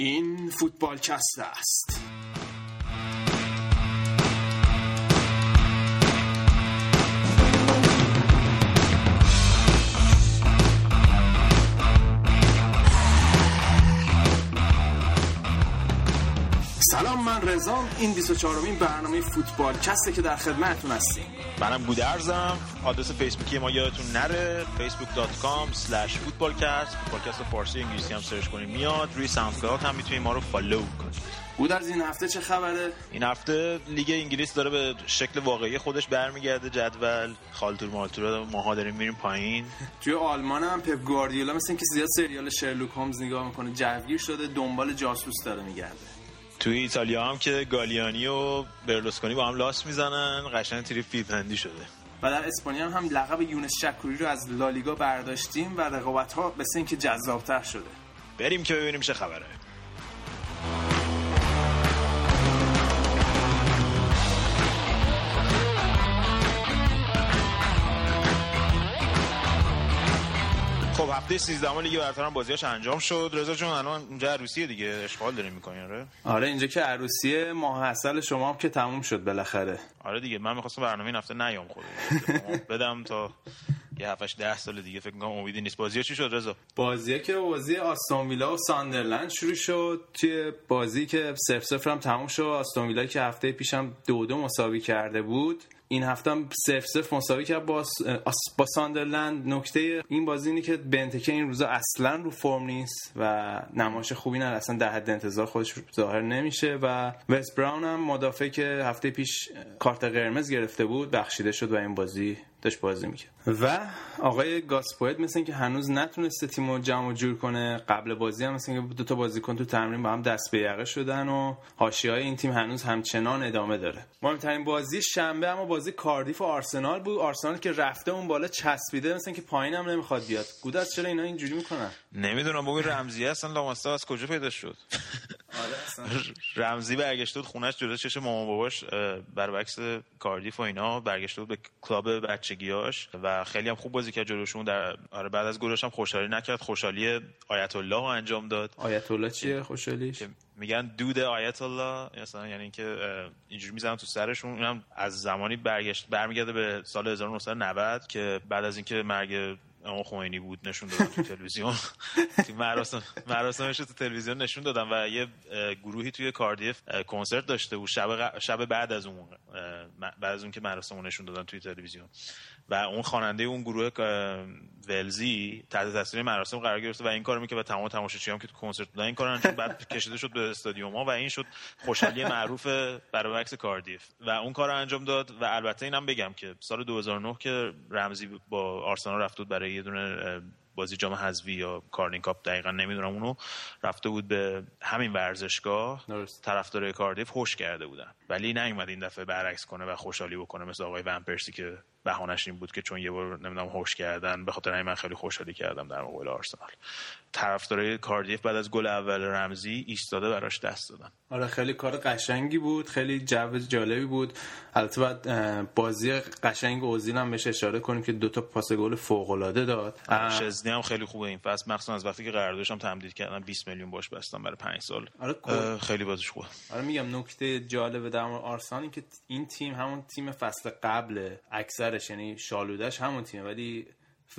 این فوتبال کست است. سلام من رزام این 24 امین برنامه فوتبال کسته که در خدمتتون هستیم. منم گودرزم آدرس فیسبوکی ما یادتون نره. facebook.com slash footballcast. فوتبالکست فارسی انگلیسی هم سرچ کنید. میاد. روی SoundCloud هم می‌تونید ما رو فالو کنید. گودرز این هفته چه خبره؟ این هفته لیگ انگلیس داره به شکل واقعی خودش برمیگرده. جدول خالتور مالتور ماها داریم میریم پایین. توی آلمان هم پپ گواردیولا مثل اینکه زیاد سریال شرلوک هومز نگاه می‌کنه جوگیر شده دنبال جاسوس داره میگرده. توی ایتالیا هم که گالیانی و برلوسکونی با هم لاس می‌زنن قشنگ تری فیلپندی شده. و در اسپانیا هم لقب یونس شکوری رو از لالیگا برداشتیم و رقابت ها به اینکه جذابتر شده. بریم که ببینیم چه خبره. خب هفته 13 لیگ برتر هم بازیاش انجام شد. رضا جون الان اونجا عروسیه دیگه اشغال داریم می‌کنین آره؟ آره اینجا که عروسیه ماه اصل شما هم که تموم شد بالاخره. آره دیگه من می‌خواستم برنامه این هفته نیام خود بدم تا یه 7 ده سال دیگه فکر کنم امیدی نیست. بازی چی شد رضا؟ بازی که بازی آستون ویلا و ساندرلند شروع شد. توی بازی که 0 0 هم تموم شد. آستون ویلا که هفته پیشم دو دو مساوی کرده بود. این هفته هم سف سف مساوی کرد با, با ساندرلند. نکته این بازی اینه که بنتکه این روزا اصلا رو فرم نیست و نمایش خوبی نداره. اصلا در حد انتظار خودش ظاهر نمیشه و وست براون هم مدافع که هفته پیش کارت قرمز گرفته بود بخشیده شد و این بازی داشت بازی می‌کرد. و آقای گاسپویت مثل که هنوز نتونسته تیم رو جمع جور کنه قبل بازی هم مثل که دو تا بازیکن تو تمرین با هم دست به یقه شدن و های این تیم هنوز همچنان ادامه داره. مهمترین بازی شنبه اما بازی کاردیف و آرسنال بود. آرسنال که رفته اون بالا چسبیده مثل که پایین هم نمی‌خواد بیاد. گودت چرا اینا اینجوری می‌کنن؟ نمی‌دونم بابا رمزی هستن لاماستا از کجا پیدا شد؟ آره رمزی برگشته بود خونش جلو چش مامان باباش برعکس کاردیف و اینا برگشته بود به کلاب بچگیاش و خیلی هم خوب بازی کرد جلوشون. در آره بعد از گلش هم خوشحالی نکرد. خوشحالی آیت الله انجام داد. آیت الله چیه خوشحالیش؟ میگن دود آیت الله مثلا یعنی اینکه اینجوری می‌زنن تو سرشون. اونم از زمانی برگشت برمیگرده به سال 1990 که بعد از اینکه مرگ اما خمینی بود نشون دادن تو تلویزیون. مراسم مراسمش تو تلویزیون نشون دادن و یه گروهی توی کاردیف کنسرت داشته بود. شب شب بعد از اون بعد از اون که مراسم نشون دادن توی تلویزیون. و اون خواننده اون گروه ولزی تحت تاثیر مراسم قرار گرفته و این کارو می‌کنه و تمام تماشاچیام که تو کنسرت بودن این کارو انجام بعد کشیده شد به استادیوم ها و این شد خوشحالی معروف برعکس کاردیف. و اون کارو انجام داد و البته اینم بگم که سال 2009 که رمزی با آرسنال رفت بود برای یه دونه بازی جام حذفی یا کارنینگ کاپ دقیقا نمی‌دونم اونو رفته بود به همین ورزشگاه. طرفدار کاردیف خوش کرده بودن. ولی نیومد این دفعه برعکس کنه و خوشحالی بکنه مثل آقای ون پرسی که بهانش این بود که چون یه بار نمی‌دونم هوش کردن به خاطر من خیلی خوشحالی کردم در مقابل آرسنال. طرفدارای کاردیف بعد از گل اول رمزی ایستاده براش دست دادن. آره خیلی کار قشنگی بود خیلی جو جالبی بود. البته بعد بازی قشنگ اوزیل هم بهش اشاره کنیم که دو تا پاس گل فوق العاده داد شزنی هم خیلی خوبه این فصل. مخصوصا از وقتی که قراردادش هم تمدید کردن 20 میلیون باش بستن برای 5 سال. آره خیلی بازیش خوبه. آره میگم نکته جالب در مورد آرسنال که این تیم همون تیم فصل قبل اکثرش یعنی شالودش همون تیمه ولی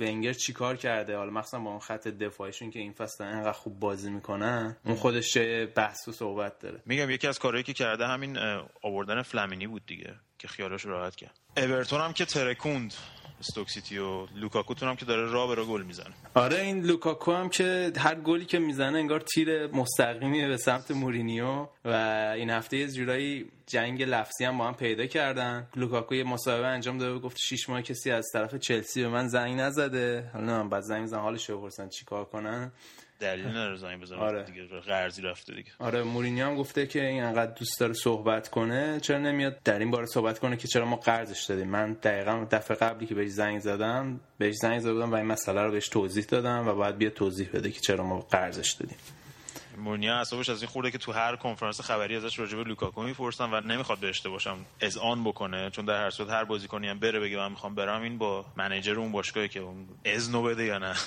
ونگر چیکار کرده؟ حالا مخصوصا با اون خط دفاعیشون که این فصل انقدر خوب بازی می‌کنن اون خودش بحث و صحبت داره. میگم یکی از کارهایی که کرده همین آوردن فلامینی بود دیگه که خیالش راحت کرد. اورتون هم که ترکوند. استوک سیتی و لوکاکو هم که داره راه به گل می‌زنه. آره این لوکاکو هم که هر گلی که می‌زنه انگار تیر مستقیمی به سمت مورینیو و این هفته یه جورایی جنگ لفظی هم با هم پیدا کردن. لوکاکو یه مصاحبه انجام داده گفت شش ماه کسی از طرف چلسی به من زنگ نزده. حالا من بعد زنگ زن حالش رو چیکار کنن. دلیل نداره زنگ بزنه آره. دیگه قرضی رفته دیگه. آره مورینیو هم گفته که این انقدر دوست داره صحبت کنه چرا نمیاد در این باره صحبت کنه که چرا ما قرضش دادیم. من دقیقا دفعه قبلی که بهش زنگ زدم بهش زنگ زدم و این مسئله رو بهش توضیح دادم و بعد بیا توضیح بده که چرا ما قرضش دادیم. مورینیو اصابش از این خورده که تو هر کنفرانس خبری ازش راجع به لوکاکو می‌پرسن و نمی‌خواد داشته باشم از آن بکنه چون در هر صورت هر بازیکنی هم بره بگه من می‌خوام برم این با منیجر اون باشگاهی که اون اذنو بده یا نه.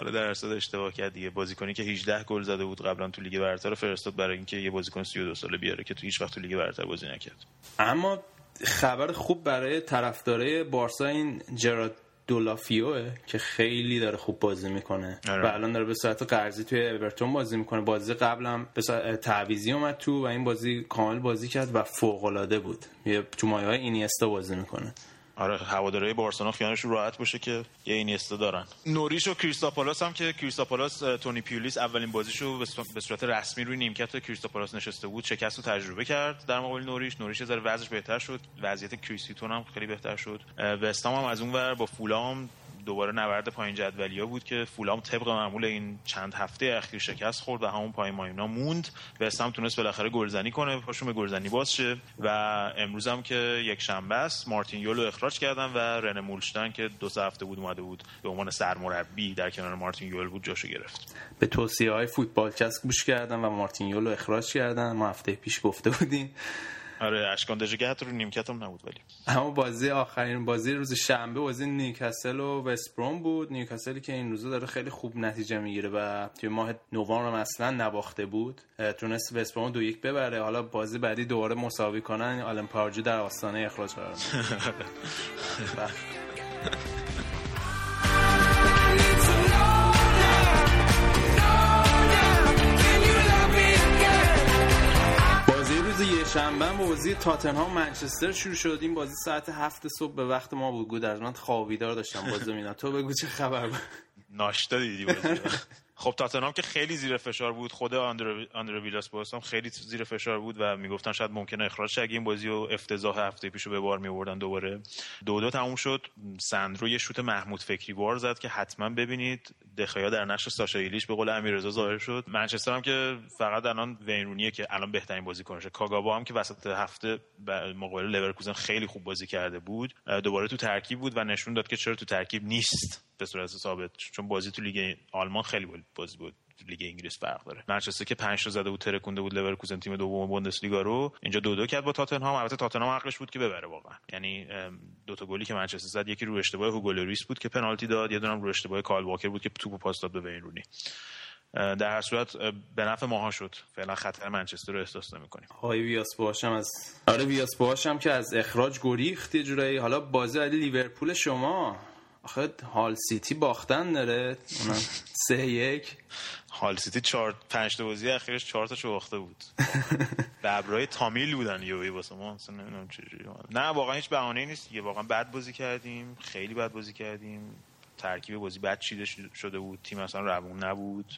حالا در اصل اشتباه کرد دیگه. بازیکنی که 18 گل زده بود قبلا تو لیگ برتر فرستاد برای اینکه یه بازیکن 32 ساله بیاره که تو هیچ وقت تو لیگ برتر بازی نکرد. اما خبر خوب برای طرفدارای بارسا این جراد دولافیوه که خیلی داره خوب بازی می‌کنه. آره. و الان داره به صورت قرضی توی اورتون بازی می‌کنه. بازی قبلم به صورت تعویزی اومد تو و این بازی کامل بازی کرد و فوق العاده بود. یه تو مایه های اینیستا بازی می‌کنه. آره هوادارهای بارسلونا خیالشون راحت باشه که یه اینیستا دارن. نوریش و کریستاپالاس هم که کریستاپالاس تونی پیولیس اولین بازیشو به صورت رسمی روی نیمکت کریستاپالاس نشسته بود شکست رو تجربه کرد در مقابل نوریش نوریش ذره وضعش بهتر شد. وضعیت کریستیتون هم خیلی بهتر شد. وستام هم از اون ور با فولام دوباره نبرد پایین جدولیا بود که فولام طبق معمول این چند هفته اخیر شکست خورد و همون پایین ماینا موند. و هم تونست بالاخره گلزنی کنه پاشون به گلزنی باز شه. و امروز هم که یک شنبه است مارتین یولو اخراج کردن و رن مولشتن که دو سه هفته بود اومده بود به عنوان سرمربی در کنار مارتین یول بود جاشو گرفت. به توصیه های فوتبال گوش کردن و مارتین یولو اخراج کردن. ما هفته پیش گفته بودیم. آره اشکان دژگه رو نیمکت هم نبود ولی. اما بازی آخرین بازی روز شنبه بازی نیوکاسل و وستبروم بود. نیوکاسلی که این روزا داره خیلی خوب نتیجه می‌گیره و توی ماه نوامبر هم اصلا نباخته بود. تونست وستبروم دو یک ببره. حالا بازی بعدی دوباره مساوی کنن. آلن پارجو در آستانه اخراج قرار شنبه بازی تاتنهام منچستر شروع شد. این بازی ساعت هفت صبح به وقت ما بود. گود من خوابیدار داشتم بازی مینا تو بگو چه خبر بود. ناشتا دیدی بازی خب تاتنهام که خیلی زیر فشار بود. خود آندر ویلاس باس هم خیلی زیر فشار بود و می‌گفتن شاید ممکنه اخراج شه. این بازی و افتضاح هفته پیشو به بار میوردن دوباره. دو دو تموم شد. سندرو یه شوت محمود فکری بار زد که حتما ببینید دخیا در نقش ساشا ایلیش به قول امیررضا ظاهر شد. منچستر هم که فقط الان وینرونیه که الان بهترین بازیکنشه. کاگاوا هم که وسط هفته مقابل لورکوزن خیلی خوب بازی کرده بود دوباره تو ترکیب بود و نشون داد که چرا تو ترکیب نیست به صورت ثابت. چون بازی تو لیگ آلمان خیلی بازی بود. لیگ انگلیس فرق داره. منچستر که 5 تا زده بود ترکونده بود لورکوزن تیم دوم بوندسلیگا رو اینجا دو دو کرد با تاتنهام. البته تاتنهام حقش بود که ببره واقعا. یعنی دو تا گلی که منچستر زد یکی رو اشتباه هوگو بود که پنالتی داد یه دونم رو اشتباه کایل واکر بود که توپو پاس داد به وین رونی. در هر صورت به نفع ماها شد. فعلا خطر منچستر رو احساس نمی‌کنیم. های ویاس باشم از آره ویاس باشم که از اخراج گریخت یه جورایی. حالا بازی علی لیورپول شما. آخه هال سیتی باختن داره. سه یک. هال سیتی چهار پنج تا بازی اخیرش چهار تا باخته بود. ببرای تامیل بودن یوی واسه ما. اصلا نمی‌دونم چجوری نه واقعا هیچ بهانه‌ای نیست. یه واقعا بد بازی کردیم. خیلی بد بازی کردیم. ترکیب بازی بد چیده شده بود. تیم اصلا روون نبود.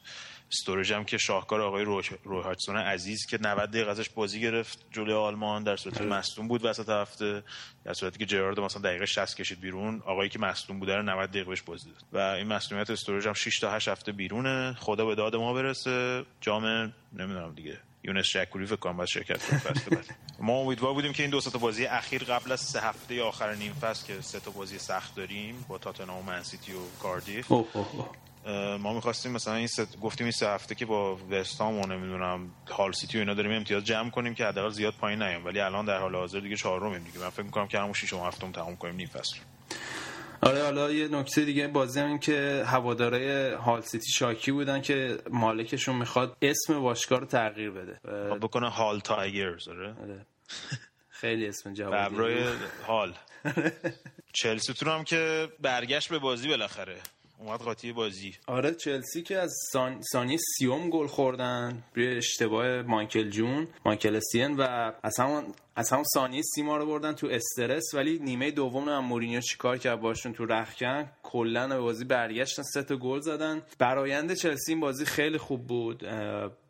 استورج هم که شاهکار آقای روی هاتسون عزیز که 90 دقیقه ازش بازی گرفت جلوی آلمان در صورتی آره. مصدوم بود وسط هفته. در صورتی که جرارد مثلا دقیقه 60 کشید بیرون آقایی که مصدوم بوده رو 90 دقیقه بهش بازی داد. و این مصدومیت استورج هم 6 تا 8 هفته بیرونه. خدا به داد ما برسه. جام نمی‌دونم دیگه. یونس شکوری فکر کنم باید شرکت کنه. ما امیدوار بودیم که این دو تا بازی اخیر قبل از سه هفته آخر نیم فصل که سه تا بازی سخت داریم با تاتنهام و منسیتی و کاردیف ما می‌خواستیم مثلا این ست... گفتیم این سه هفته که با وستهام و نمی‌دونم هال سیتی و اینا داریم امتیاز جمع کنیم که حداقل زیاد پایین نیام ولی الان در حال حاضر دیگه چهارمیم دیگه. من فکر می‌کنم که همون ششم هفتم تموم کنیم نیم فصل. آره حالا یه نکته دیگه بازی هم این که هوادارهای هال سیتی شاکی بودن که مالکشون می‌خواد اسم باشگاه رو تغییر بده. خب بکنه Hull Tigers آره, آره. خیلی اسم جالبی هال. چلسی تو هم که برگشت به بازی بالاخره. اومد قاطی بازی. آره چلسی که از سان... ثانیه سیوم گل خوردن. روی اشتباه مایکل جون مایکل سین و از همون از همون ثانیه سیما رو بردن تو استرس ولی نیمه دوم هم مورینیو چیکار کرد باشون تو رخکن؟ کلا به بازی برگشتن سه تا گل زدن. برآینده چلسی این بازی خیلی خوب بود.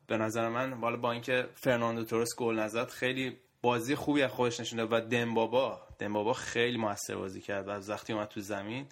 به نظر من بالا با اینکه فرناندو تورس گل نزد خیلی بازی خوبی از خودش نشون و دمبابا دمبابا خیلی موثر بازی کرد از وقتی اومد تو زمین.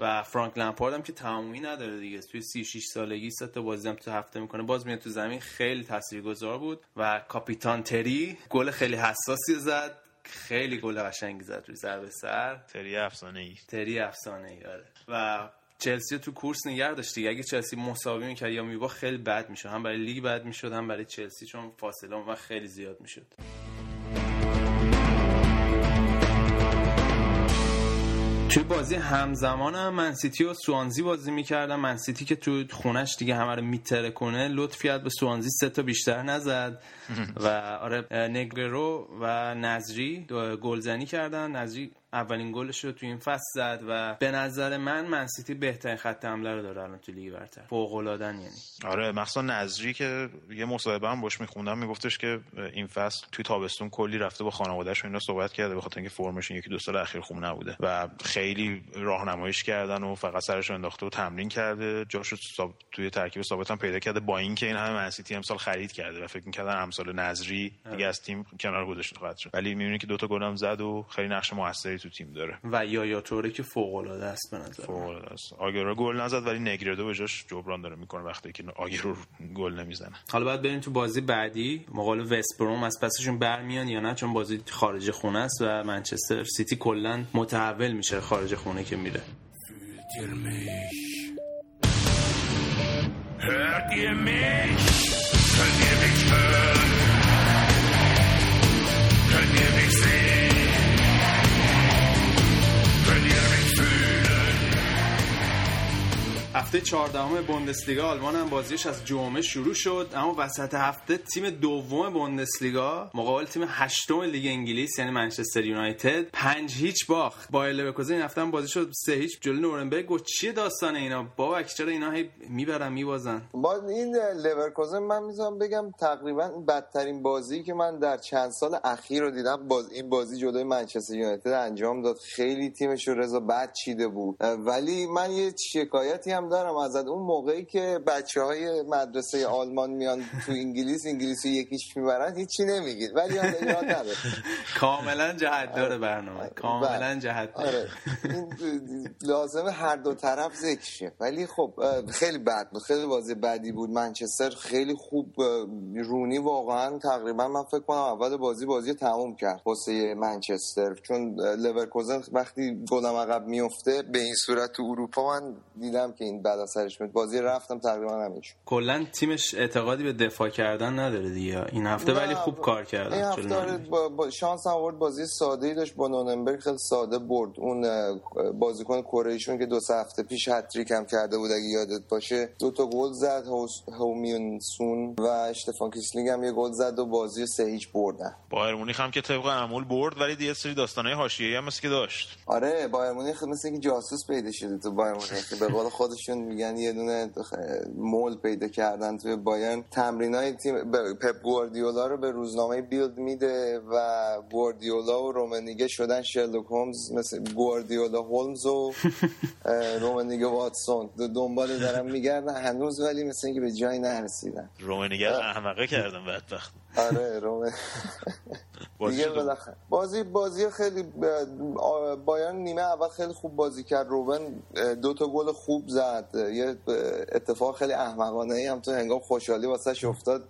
و فرانک لمپارد هم که تمامی نداره دیگه. توی 36 سالگی سه تا بازی هم تو هفته می‌کنه. باز میاد تو زمین. خیلی تاثیرگذار بود. و کاپیتان تری گل خیلی حساسی زد. خیلی گل قشنگی زد روی ضربه سر. تری افسانه ای تری افسانه ای آره. و چلسی تو کورس نگه داشت دیگه. اگه چلسی مساوی می‌کرد یا میبا خیلی بد می‌شد. هم برای لیگ بد می‌شد هم برای چلسی چون فاصله اون خیلی زیاد می‌شد. توی بازی همزمان هم من سیتی و سوانزی بازی می‌کردم. من سیتی که تو خونش دیگه همه رو می‌ترکونه لطف کرد به سوانزی سه تا بیشتر نزد. و آره نگردو و نصری گلزنی کردن. نصری اولین گلش رو تو این فصل زد و به نظر من منسیتی بهترین خط حمله رو داره الان تو لیگ برتر. فوق العاده یعنی. آره مخصوصا نصری که یه مصاحبه هم باش میخوندم میگفتش که این فصل توی تابستون کلی رفته با خانواده‌اش اینا صحبت کرده به خاطر اینکه فرمشون یکی دو سال اخیر خوب نبوده و خیلی راهنماییش کردن و فقط سرش انداخته و تمرین کرده. جاشو توی ترکیب ثابت هم پیدا کرده با اینکه این همه منسیتی امسال خرید کرده و فکر می‌کردن امسال نظری دیگه از تیم کنار گذاشته خواهد شد. ولی می‌بینی که دوتا گلم زد و خیلی نقش موثری تو تیم داره. و یا یا توره که فوق العاده است به نظر فوق العاده است. آگرو گل نزد ولی نگردو به جاش جبران داره می‌کنه وقتی که آگرو گل نمی‌زنه. حالا بعد بریم تو بازی بعدی. مقابل وست بروم از پسشون برمیان یا نه؟ چون بازی خارج خونه است و منچستر سیتی کلا متحول میشه خارج خونه که میره. Hört ihr mich? Könnt ihr mich hören? هفته چهاردهم بوندسلیگا آلمان هم بازیش از جمعه شروع شد اما وسط هفته تیم دوم بوندسلیگا مقابل تیم هشتم لیگ انگلیس یعنی منچستر یونایتد پنج هیچ باخت. بایر لورکوزن این هفته هم بازی شد سه هیچ جلوی نورنبرگ گفت. چیه داستان اینا؟ بابا چرا اینا هی می‌برن میبازن؟ با این لورکوزن من می‌تونم بگم تقریبا بدترین بازی که من در چند سال اخیر رو دیدم باز این بازی جلوی منچستر یونایتد انجام داد. خیلی تیمش رو رضا بد چیده بود. ولی من یه شکایتی هم دارم ازت. اون موقعی که بچه های مدرسه آلمان میان تو انگلیس انگلیسی یکیش می‌برن هیچی نمیگید. ولی یاد نداره کاملا جهت داره برنامه. آره. کاملا بله. جهت آره. لازمه هر دو طرف ذکر شه ولی خب خیلی بد بود. خیلی بازی بدی بود. منچستر خیلی خوب رونی واقعا تقریبا من فکر کنم اول بازی بازی تموم کرد واسه منچستر. چون لورکوزن وقتی گلم عقب میفته به این صورت تو اروپا من دیدم که این بعد سرش میاد بازی رفتم تقریبا همین شد. کلا تیمش اعتقادی به دفاع کردن نداره دیگه. این هفته ولی خوب کار کرد این هفته آره، با, با شانس آورد بازی ساده ای داشت با نوننبرگ خیلی ساده برد. اون بازیکن کره که دو سه هفته پیش هتریک هم کرده بود اگه یادت باشه. دو تا گل زد هومیون سون و اشتفان کیسلینگ هم یه گل زد و بازی سه هیچ بردن. بایرن مونیخ هم که طبق معمول برد ولی دیگه سری داستانای حاشیه‌ای هم مثل که داشت. آره بایرن مونیخ مثل اینکه جاسوس پیدا شده تو بایرن مونیخ به قول خودشون میگن یه دونه مول پیدا کردن توی بایرن. تمرینای تیم پپ گواردیولا رو به روزنامه بیلد میده و گواردیولا و رومنیگه شدن شرلوک هولمز مثل گواردیولا هولمز و رومنیگه واتسون. دنبال دارن میگردن هنوز ولی مثل اینکه به جایی نرسیدن. رومنیگه احمقه کردن بدبخت. آره رومن دیگه بازی بازی خیلی بایرن نیمه اول خیلی خوب بازی کرد. روبن دو تا گل خوب زد. یه اتفاق خیلی احمقانه ای هم تو هنگام خوشحالی واسه افتاد.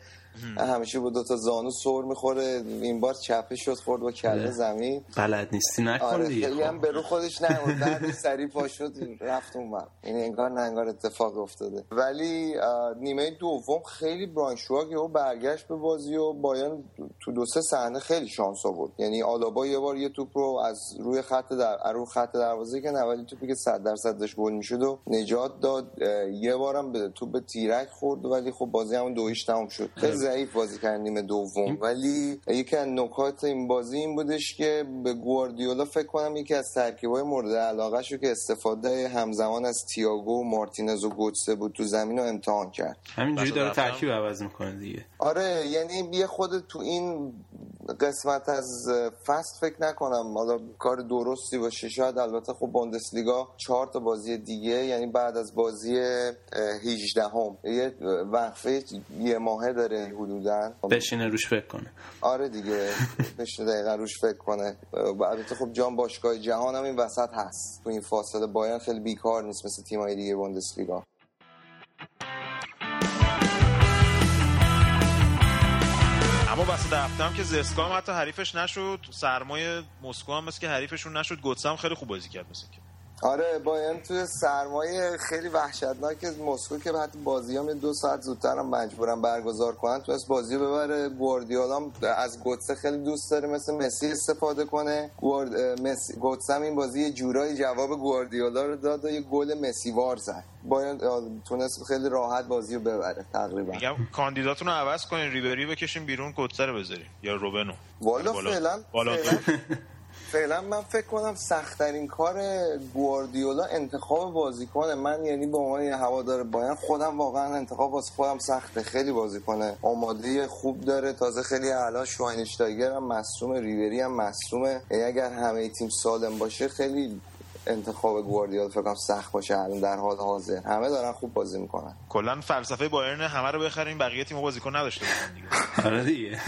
همیشه با دو تا زانو سر می‌خوره. این بار چپه شد خورد با کله زمین. بلد نیستی نکن آره خیلی هم به رو خودش نمون بعد سری پا شد رفت اون این یعنی انگار نه انگار اتفاق افتاده. ولی نیمه دوم خیلی برانشوا و برگشت به بازی و بایان تو دو سه صحنه خیلی شانس آورد. یعنی آلابا یه بار یه توپ رو از روی خط در رو خط دروازه که ولی توپی که 100 درصد داشت گل می‌شد و نجات داد. یه بارم به توپ تیرک خورد ولی خب بازی همون دویش تموم شد. خیلی ضعیف بازی کرد نیمه دوم. ولی یکی از نکات این بازی این بودش که به گواردیولا فکر کنم یکی از ترکیبای مورد علاقه شو که استفاده همزمان از تییاگو و مارتینز و گوتسه بود تو زمین رو امتحان کرد. همینجوری داره ترکیب عوض می‌کنه دیگه. آره یعنی یه خود تو این قسمت از فست فکر نکنم. حالا کار درستی باشه. شاید البته خب بوندسلیگا چهار تا بازی دیگه یعنی بعد از بازی 18 هم یه وقفه یه ماهه داره حدودا. بشینه روش فکر کنه. آره دیگه. بشینه دقیقا روش فکر کنه. البته خب جان باشگاه جهان هم این وسط هست. تو این فاصله باید خیلی بیکار نیست مثل تیمای دیگه بوندسلیگا. هم که زسکا حتی حریفش نشد سرمایه مسکو هم مثل که حریفشون نشد گوتسم خیلی خوب بازی کرد مثل که. آره بایرن توی سرمایه خیلی وحشتناک مسکو که حتی بازی هم دو ساعت زودتر هم مجبورم برگزار کنن تو بازی رو ببره. گواردیولا از گوتسه خیلی دوست داره مثل مسی استفاده کنه. گوارد... مسی... گوتسه این بازی یه جورایی جواب گواردیولا رو داد و یه گل مسی وار زد. بایرن تونست خیلی راحت بازی رو ببره تقریبا. میگم کاندیداتون رو عوض کنین. ریبری بکشین بیرون گوتسه رو بذارین. یا روبنو. والا فعلا فعلا من فکر کنم سختترین کار گواردیولا انتخاب بازیکنه. من یعنی به عنوان یه هوادار باید خودم واقعا انتخاب واسه خودم سخته. خیلی بازیکنه آماده خوب داره. تازه خیلی اعلی شواینشتایگر هم مصوم ریبری هم مصومه یعنی اگر همه تیم سالم باشه خیلی انتخاب گواردیولا فکر کنم سخت باشه الان در حال حاضر. همه دارن خوب بازی می‌کنن. کلا فلسفه بایرن همه رو بخریم بقیه تیم بازیکن نداشته باشن دیگه. آره دیگه.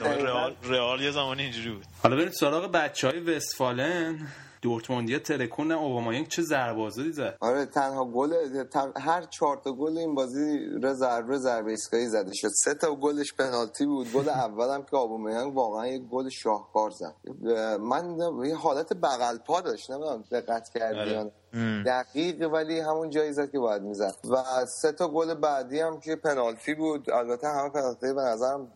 رئال رئال یه زمانی اینجوری بود. حالا بریم سراغ بچه های وستفالن دورتموندیا ترکون اوبامایانگ چه ضربازی زد؟ آره تنها گل هر چهار تا گل این بازی رزرو ضربه ایستگاهی زده شد. سه تا گلش پنالتی بود. گل اولم که اوبامایانگ واقعا یک گل شاهکار زد. من یه حالت بغل پا داشت. نمی‌دونم دقت کردی آره. دقیق ولی همون جایی زد که باید می‌زد. و سه تا گل بعدی هم که پنالتی بود. البته همه پنالتی به نظرم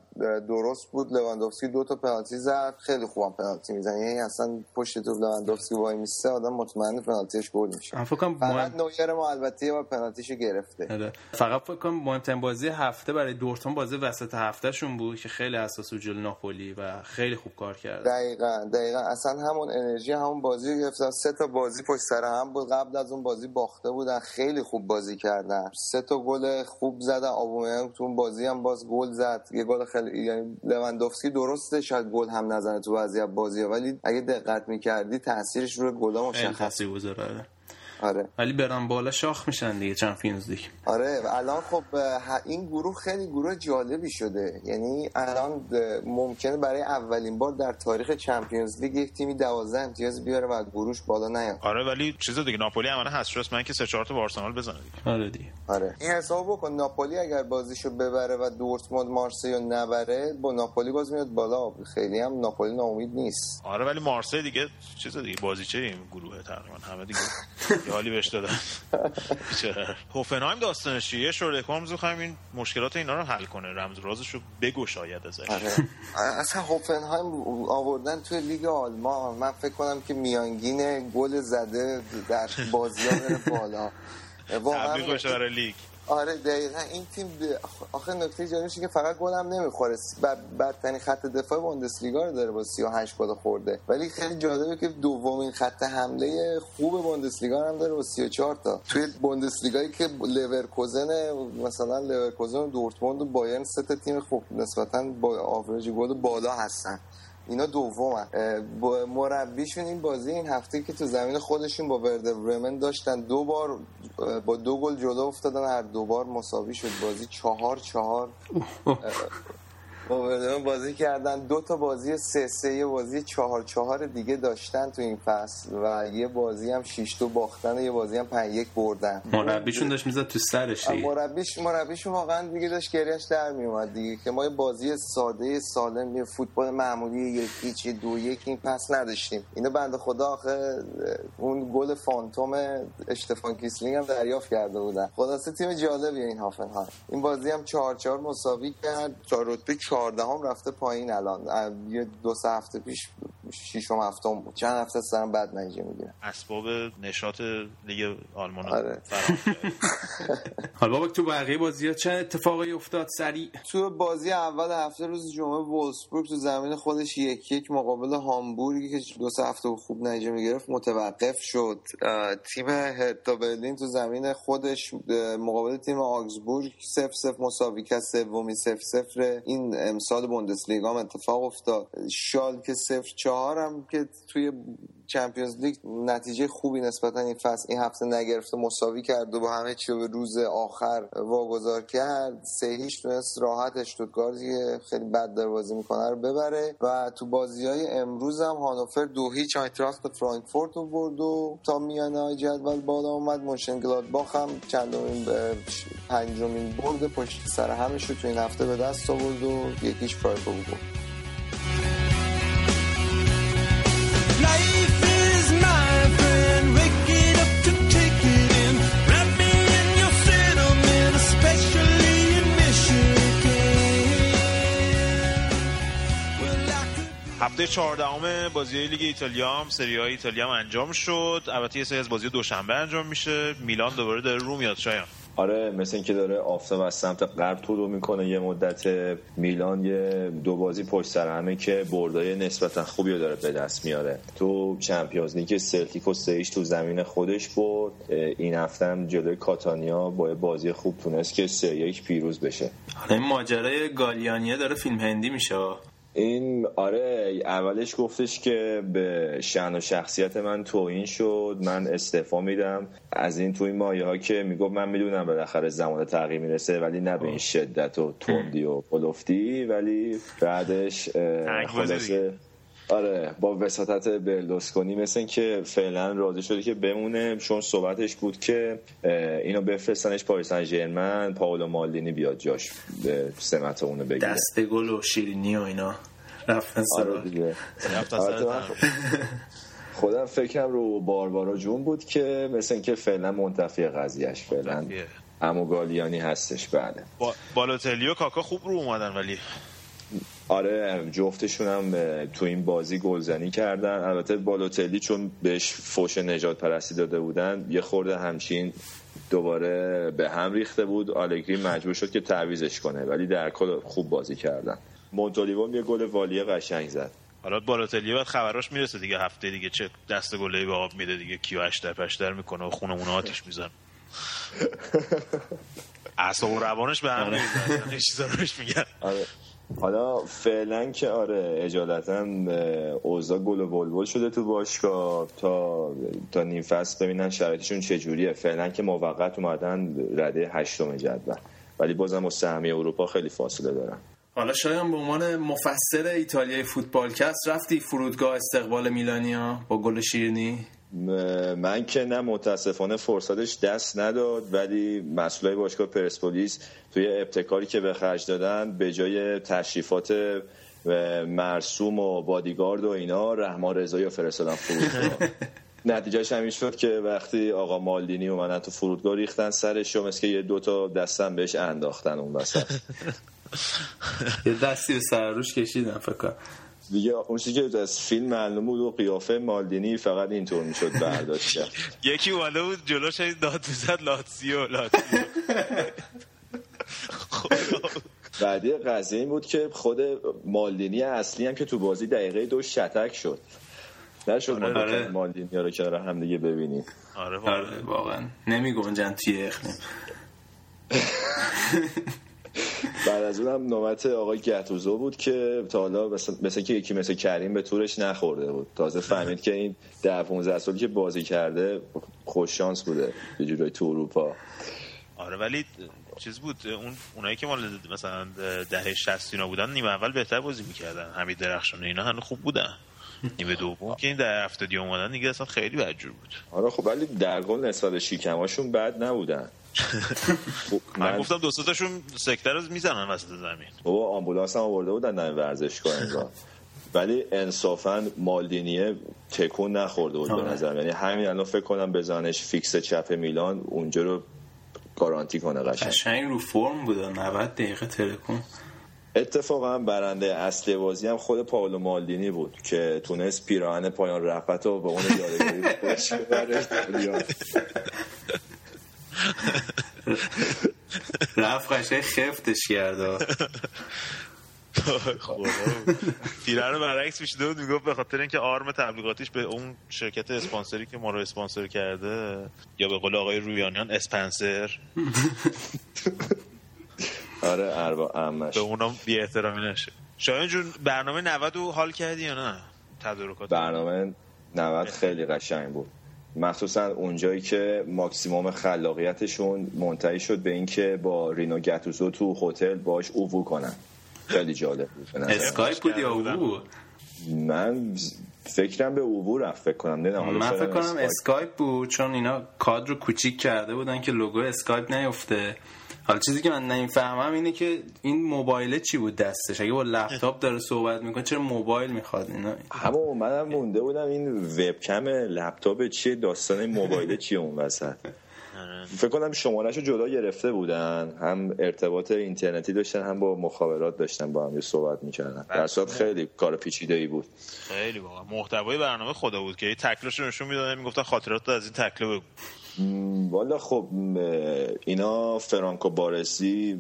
درست بود. لواندوفسکی دو تا پنالتی زد. خیلی خوبم پنالتی می‌زنه یعنی اصلا پشت تو لواندوفسکی وای میسته آدم مطمئن پنالتیش گل میشه. فقط نویر ما البته با پنالتیشو گرفته. هده. فقط فکر کنم مهمترین بازی هفته برای دورتموند بازی وسط هفتهشون بود که خیلی اساس جلوی ناپولی و خیلی خوب کار کرد. دقیقاً دقیقاً. اصلا همون انرژی همون بازی گرفتن. سه تا بازی پشت سر هم بود. قبل از اون بازی باخته بودن. خیلی خوب بازی کردن. سه تا گل خوب زدن. آبومیانگ تو اون بازی هم باز گل زد. یه گل خیلی یعنی لواندوفسکی درسته شاید گل هم نزنه تو بعضی ولی ولی اگه دقت می‌کردی تاثیرش روی گلا مشخص گذاره آره. ولی برن بالا شاخ میشن دیگه چمپیونز لیگ آره الان خب این گروه خیلی گروه جالبی شده. یعنی الان ممکنه برای اولین بار در تاریخ چمپیونز لیگ یک تیمی 12 امتیاز بیاره و گروهش بالا نیاد. آره ولی چیز دیگه ناپولی هم هست. شد من که سه چهار تا آرسنال بزنه دیگه. آره دیگه. آره. این حساب بکن ناپولی اگر بازیشو ببره و دورتموند مارسی نبره با ناپولی باز میاد بالا. خیلی هم ناپولی ناامید نیست. آره ولی مارسی دیگه چیز دیگه بازیچه این گروه تقریبا همه دیگه. حالی بهش دادن. هوفنهایم داستانش چیه؟ شورلک هولمز می‌خوایم این مشکلات اینا رو حل کنه. رمز رازش رو بگشاید ازش. آره. اصلا هوفنهایم آوردن توی لیگ آلمان. من فکر کنم که میانگین گل زده در بازی بره بالا. واقعا لیگ. آره دقیقا. این تیم آخه نکته جالبش که فقط گل هم نمی‌خوره بدترین خط دفاع بوندسلیگا رو داره با 38 گل خورده. ولی خیلی جالبه که دومین خط حمله خوب بوندسلیگا هم داره با 34 تا. توی بوندسلیگای که لورکوزن مثلا لورکوزن و دورتموند و بایرن سه تیم خوب نسبتا با آوریج گل بالا هستن. اینا دومن مربیشون این بازی این هفته که تو زمین خودشون با ورده برمن داشتن دو بار با دو گل جلو افتادن هر دو بار مساوی شد. بازی چهار چهار. با بازی کردن. دو تا بازی سه سه یه بازی چهار چهار دیگه داشتن تو این فصل و یه بازی هم شیش تو باختن و یه بازی هم پنج یک بردن. مربیشون داشت می‌زد تو سرش مربیش مربیشون واقعا دیگه داشت گریش در میومد دیگه که ما یه بازی ساده سالم یه فوتبال معمولی یک هیچ دو یک این فصل نداشتیم. اینو بنده خدا آخه اون گل phantom اشتفان کیسلینگ هم دریافت کرده بودن. خلاصه تیم جالبیه این هافنهایم این بازی هم چهار چهار مساوی کرد. تا رتبه چهاردهم رفته پایین الان یه دو سه هفته پیش ششم هفتم بود. چند هفته پشت سر هم بد نتیجه می‌گیرن اسباب نشاط لیگ آلمان آره. حالا بابا تو بقیه بازی ها چه اتفاقی افتاد؟ سریع. تو بازی اول هفته روز جمعه وولسبورگ تو زمین خودش یک یک مقابل هامبورگی که دو سه هفته خوب نتیجه می‌گرفت متوقف شد. تیم هرتا برلین تو زمین خودش مقابل تیم آگزبورگ سف سف مساوی کرد سومی سف سفر این امسال بوندسلیگا اتفاق افتاد. شالکه صفر چهار هم که توی چمپیونز لیگ نتیجه خوبی نسبتا این فصل این هفته نگرفته مساوی کرد و با همه چی به روز آخر واگذار کرد. سه هیچ تونست راحت اشتوتگارتی خیلی بد در بازی می‌کنه رو ببره. و تو بازی های امروز هم هانوفر دو هیچ آیتراخت فرانکفورت رو برد و تا میانه جدول بالا اومد. باخ هم چندمین پنجمین برد پشت سر همش رو تو این هفته به دست آورد و یکیش پرایپو بود. هفته 14 بازی لیگ ایتالیا هم سری های ایتالیا هم انجام شد. البته یه سری از بازی دوشنبه انجام میشه. میلان دوباره داره رو میاد شایان. آره مثل اینکه داره آفتاب از سمت غرب رو می‌کنه. یه مدت میلان یه دو بازی پشت سر همه که بردای نسبتا خوبی رو داره به دست میاره. تو چمپیونز لیگ سلتیک و سهیش تو زمین خودش برد. این هفته هم جلوی کاتانیا با بازی خوب تونست که سه یک پیروز بشه. این ماجرای گالیانیه داره فیلم هندی میشه. این آره اولش گفتش که به شن و شخصیت من توهین شد. من استعفا میدم. از این تو این مایه ها که می‌گفت من می‌دونم بالاخره زمان تغییر می‌رسه ولی نه به این شدت و تندی و قلفتی ولی بعدش خلاصه آره با وساطت برلوسکونی مثل که فعلا راضی شده که بمونه چون صحبتش بود که اینو بفرستنش پاریس سن ژرمن پاولو مالدینی بیاد جاش به سمت اونو بگیره. دست گل و شیرینی و اینا. رفتن آره دیگه. خودم فکرم رو باربارا جون بود که مثل اینکه فعلا منتفی قضیهش فعلا امو گالیانی هستش بله. با... بالوتلی و کاکا خوب رو اومدن ولی آره جفتشون هم تو این بازی گلزنی کردن. البته بالوتلی چون بهش فوش نجات پرستی داده بودن یه خورده همچین دوباره به هم ریخته بود. آلگری مجبور شد که تعویزش کنه ولی در کل خوب بازی کردن. مونتولیوم یه گل والیه قشنگ زد. حالا بالاتلی بعد خبراش می‌رسه دیگه هفته دیگه چه دست گله به آب میده دیگه کیو اشتر پشتر می‌کنه و خونمون آتیش میزن و روانش به هم میگن. حالا فعلا که آره اجالتا اوضاع گل و بلبل شده تو باشگاه. تا تا نیم فصل ببینن شرایطشون چجوریه. فعلا که موقت اومدن رده هشتم جدول. ولی بازم با سهمی اروپا خیلی فاصله دارن. حالا شاید به عنوان مفسر ایتالیای فوتبالکست رفتی فرودگاه استقبال میلانیا با گل شیرنی من که نه متاسفانه فرصتش دست نداد ولی مسئولای باشگاه پرسپولیس توی ابتکاری که به خرج دادن به جای تشریفات مرسوم و بادیگارد و اینا رحمان رضایی فرستادن فرودگاه. نتیجهش همین شد که وقتی آقا مالدینی اومدن تو فرودگاه ریختن سرش و مثل که یه دوتا دستم بهش انداختن اون وسط. یه دستی به سر روش کشیدن فکر دیگه اون چیزی که از فیلم معلوم بود و قیافه مالدینی فقط اینطور می‌شد برداشت کرد. یکی اومده بود جلوش داد زد لاتسیو لاتسیو بعدی قضیه این بود که خود مالدینی اصلی هم که تو بازی دقیقه دو شتک شد. نشد آره ما آره. مالدینی رو کنار هم دیگه ببینیم. آره واقعا. نمی گنجن توی اخنیم بعد از اونم نوبت آقای گتوزو بود که تا حالا مثل که یکی مثل کریم به تورش نخورده بود. تازه فهمید که این ده 15 سالی که بازی کرده خوش شانس بوده یه جورایی تو اروپا. آره ولی چیز بود اون اونایی که مال مثلا دهه 60 اینا بودن نیمه اول بهتر بازی می‌کردن. همین درخشان اینا هنوز خوب بودن. نیمه دوم که این دهه هفتادی اومدن دیگه اصلا خیلی بدجور بود. آره خب ولی در به نسبت شیکماشون بد نبودن. من گفتم دو تاشون سکته رو می‌زنن وسط زمین. بابا آمبولانس هم آورده بودن در ورزشگاه انگار ولی انصافا مالدینیه تکون نخورده بود به آره. نظر. یعنی همین الان فکر کنم بذارنش فیکس چپ میلان اونجا رو گارانتی کنه قشنگ. قشنگ رو فرم بود 90 دقیقه ترکون. اتفاقا برنده اصلی بازی هم خود پاولو مالدینی بود که تونست پیراهن پایان رفت و به اون یادگاری رفت قشنگ خفتش کرده پیره رو برعکس می‌شده بود می‌گفت به خاطر اینکه آرم تبلیغاتیش به اون شرکت اسپانسری که ما رو اسپانسر کرده یا به قول آقای رویانیان اسپنسر. آره اربا امش به اونم بی احترامی نشه. شایان جون برنامه 90 رو حال کردی یا نه؟ تدارکات برنامه 90 خیلی قشنگ بود. مخصوصا اونجایی که ماکسیموم خلاقیتشون منتهی شد به اینکه با رینو گتوسو تو هتل باش اوو کنن. خیلی جالب بود اسکایپ بود یا اوو من فکرم به اوو رفت فکر کنم. نه من فکر کنم اسکایپ بود چون اینا کادر کوچیک کرده بودن که لوگو اسکایپ نیفته. حالا چیزی که من نمی‌فهمم اینه که این موبایل چی بود دستش؟ اگه با لپتاپ داره صحبت می‌کنه چرا موبایل می‌خواد اینا؟ همون منم مونده بودم این وبکم لپتاپ چیه داستان موبایل چیه اون وسط؟ فکر کنم شمارهشو جدا گرفته بودن. هم ارتباط اینترنتی داشتن هم با مخابرات داشتن با هم صحبت می‌کردن. در صورت خیلی کار پیچیده ای بود. خیلی واقعا. محتوای برنامه خدا بود که تکلش نشون می‌دادن می‌گفتن خاطرات از این تکله بگو. والا خب اینا فرانکو بارسی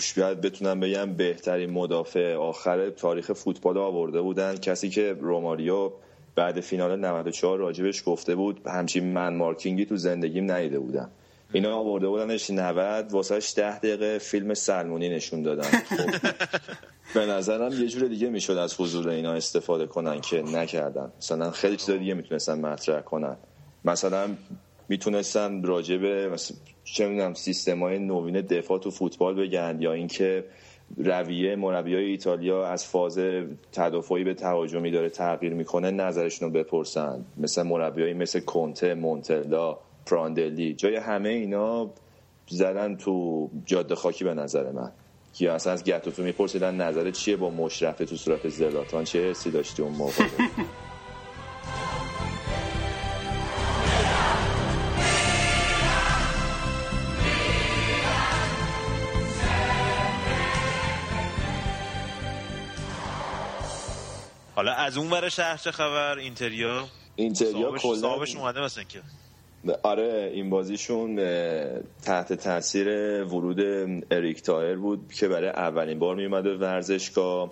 شاید بتونم بگم بهترین مدافع آخر تاریخ فوتبال آورده بودن. کسی که روماریو بعد فینال 94 راجبش گفته بود همچین من مارکینگی تو زندگیم ندیده بودم. اینا آورده بودنش 90 واسهش 10 دقیقه فیلم سلمونی نشون دادن. خب. به نظرم یه جور دیگه می‌شد از حضور اینا استفاده کنن که نکردن. مثلا خیلی چیز دیگه می‌تونستن مطرح کنن. مثلا می‌تونستن راجع به مثلا چه می‌دونم سیستم های نوین دفاع تو فوتبال بگن یا اینکه رویه مربیای ایتالیا از فاز تدافعی به تهاجمی داره تغییر می‌کنه نظرشون رو بپرسن. مثل مربیایی مثل کنته مونتلا پراندلی. جای همه اینا زدن تو جاده خاکی به نظر من. که اصلا از گتوتو میپرسیدن نظر چیه با مشرفه تو صورت زلاتان؟ چه حسی داشتی اون موقع؟ حالا از اون ور شهر چه خبر؟ اینتریا؟ اینتریا کلا صاحبش اومده مثلا که. آره این بازیشون تحت تاثیر ورود اریک تایر بود که برای اولین بار میومده ورزشگاه.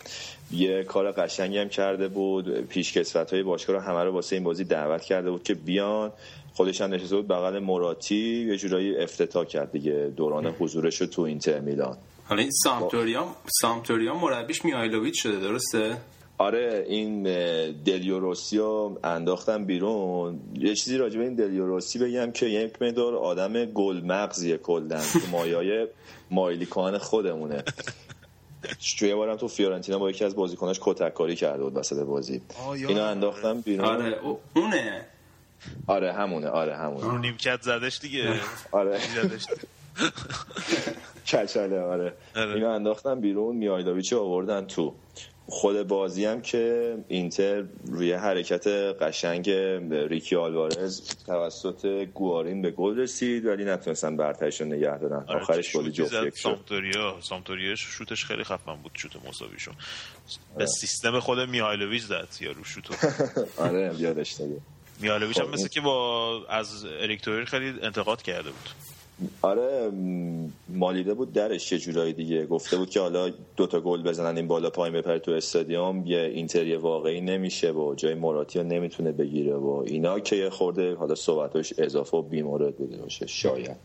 یه کار قشنگی هم کرده بود. پیشکسوت های باشگاه رو همه رو واسه این بازی دعوت کرده بود که بیان. خودش هم نشسته بود بغل مراتی. یه جورایی افتتاح کرد دیگه دوران حضورش رو تو اینتر میلان. حالا این سامتوریا سامتوریا مربیش میایلوویچ شده درسته؟ آره این دلیوروسی انداختم بیرون. یه چیزی راجع به این دلیوروسی بگم که یک مقدار آدم گل مغزیه کلن تو مایای مایلیکان خودمونه. توی بارم تو فیورنتینا با یکی از بازیکناش کتککاری کرده بود وسط بازی. اینا انداختم بیرون. آره اونه. آره همونه آره همونه. رو نیمکت زدش دیگه. آره. کچله آره. اینا انداختم بیرون میایداویچ آوردن تو. خود بازی هم که اینتر روی حرکت قشنگ ریکی آلوارز توسط گوارین به گل رسید ولی نتونستن برترش رو نگه دارن. آره آخرش گل جفت یک سامتوریا سامتوریا شوتش خیلی خفن بود شوت مساویشو به سیستم خود میهایلوویچ زد یا رو شوتو. آره یادش دیگه میهایلوویچ هم مثل که با از اریک خیلی انتقاد کرده بود. آره مالیده بود درش یه جورایی دیگه. گفته بود که حالا دوتا گل بزنن این بالا پایین بپره تو استادیوم یه اینتری واقعی نمیشه و جای مراتی رو نمی‌تونه بگیره و اینا که یه خورده حالا صحبتش اضافه و بیمورد بوده باشه. شاید.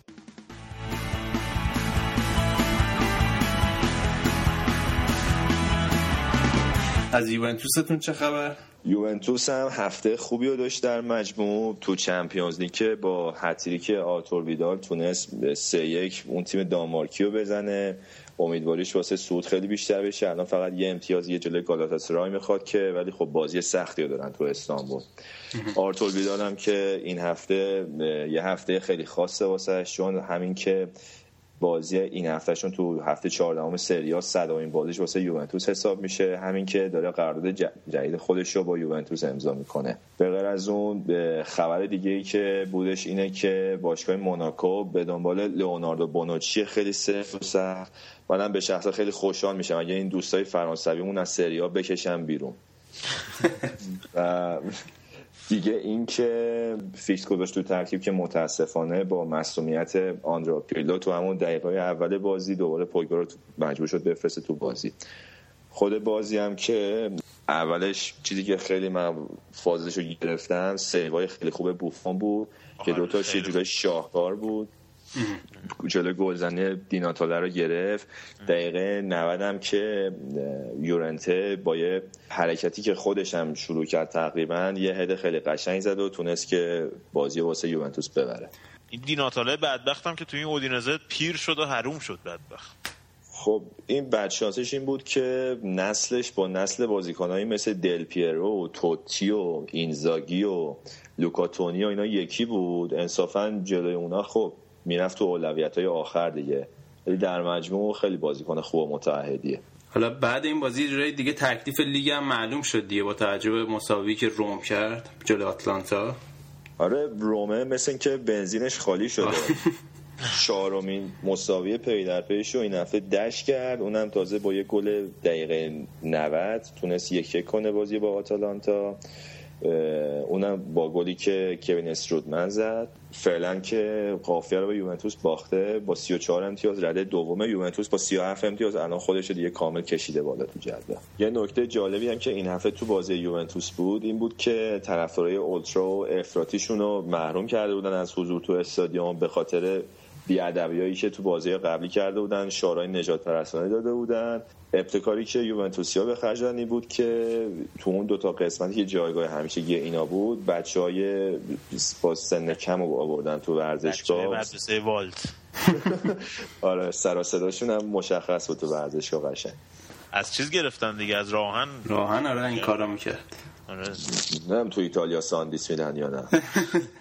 از یوونتوستون چه خبر؟ یوونتوس هم هفته خوبی رو داشت در مجموع تو چمپیونز لیگ که با هتریک آرتور ویدال تونست سه یک اون تیم دانمارکی رو بزنه. امیدواریش واسه صعود خیلی بیشتر بشه. الان فقط یه امتیاز یه جلوی گالاتاسرای می‌خواد که ولی خب بازی سختی رو دارن تو استانبول. آرتور ویدال هم که این هفته یه هفته خیلی خاصه واسه چون همین که بازی این هفتهشون تو هفته 14 سریا صدامین بازیش واسه یوونتوس حساب میشه. همین که داره قرارداد جدید خودش رو با یوونتوس امضا می‌کنه. به غیر از اون خبر دیگه ای که بودش اینه که باشگاه موناکو به دنبال لئوناردو بونوچی خیلی سفت و سخت منم به شخصا خیلی خوشحال میشم اگه این دوستای فرانسویمون از سریا بکشن بیرون. دیگه این که فیکس گذاشت تو ترکیب که متاسفانه با مسئولیت آندرا پیرلو تو همون دقیقه اول بازی دوباره پوگبا رو مجبور شد بفرسته تو بازی. خود بازی هم که اولش چیزی که خیلی من فازش رو گرفتم سیوای خیلی خوب بوفون بود که دوتاش یه جورای شاهکار بود. جلو گلزنی دیناتاله رو گرفت. دقیقه 90 هم که یورنته با یه حرکتی که خودش هم شروع کرد تقریبا یه هد خیلی قشنگ زد و تونست که بازی واسه یوونتوس ببره. این دیناتاله بدبختم که توی این اودینزه پیر شد و حروم شد بدبخت. خب این بدشانسش این بود که نسلش با نسل بازیکنهایی مثل دل پیرو و توتی و اینزاگی و لوکاتونی و اینا یکی بود. انصافا جلوی اونا خب می‌رفت تو اولویت های آخر دیگه. ولی در مجموع خیلی بازیکن خوب و متعهدیه حالا بعد این بازی جوری دیگه تکلیف لیگ هم معلوم شد دیگه با توجه به مساوی که روم کرد جلو آتلانتا. آره رومه مثل که بنزینش خالی شده. چهارمین مساوی پی در پیش رو این هفته دش کرد. اونم تازه با یه گل دقیقه 90 تونست یک یک کنه بازی با آتالانتا اونم با گلی که کوین استرودمن زد. فعلا که قافیه رو به یوونتوس باخته با 34 امتیاز رده دوم یوونتوس با 37 امتیاز الان خودش دیگه کامل کشیده بالا تو جدول. یه نکته جالبی هم که این هفته تو بازی یوونتوس بود این بود که طرفدارای اولترا و افراطیشون رو محروم کرده بودن از حضور تو استادیوم به خاطر بیادبیایی که تو بازی قبلی کرده بودن شارای نجات پرستانه داده بودن. ابتکاری که یوونتوسیا به خرج بود که تو اون دوتا قسمتی که جایگاه همیشگی اینا بود بچه های با سن کم رو آوردن تو ورزشگاه. مدرسه والت. آره سر صداشون هم مشخص بود تو ورزشگاه قشنگ. از چیز گرفتن دیگه؟ از راهن؟ راهن آره این کارا می‌کرد. آره. نه تو ایتالیا ساندیس میدن یا نه؟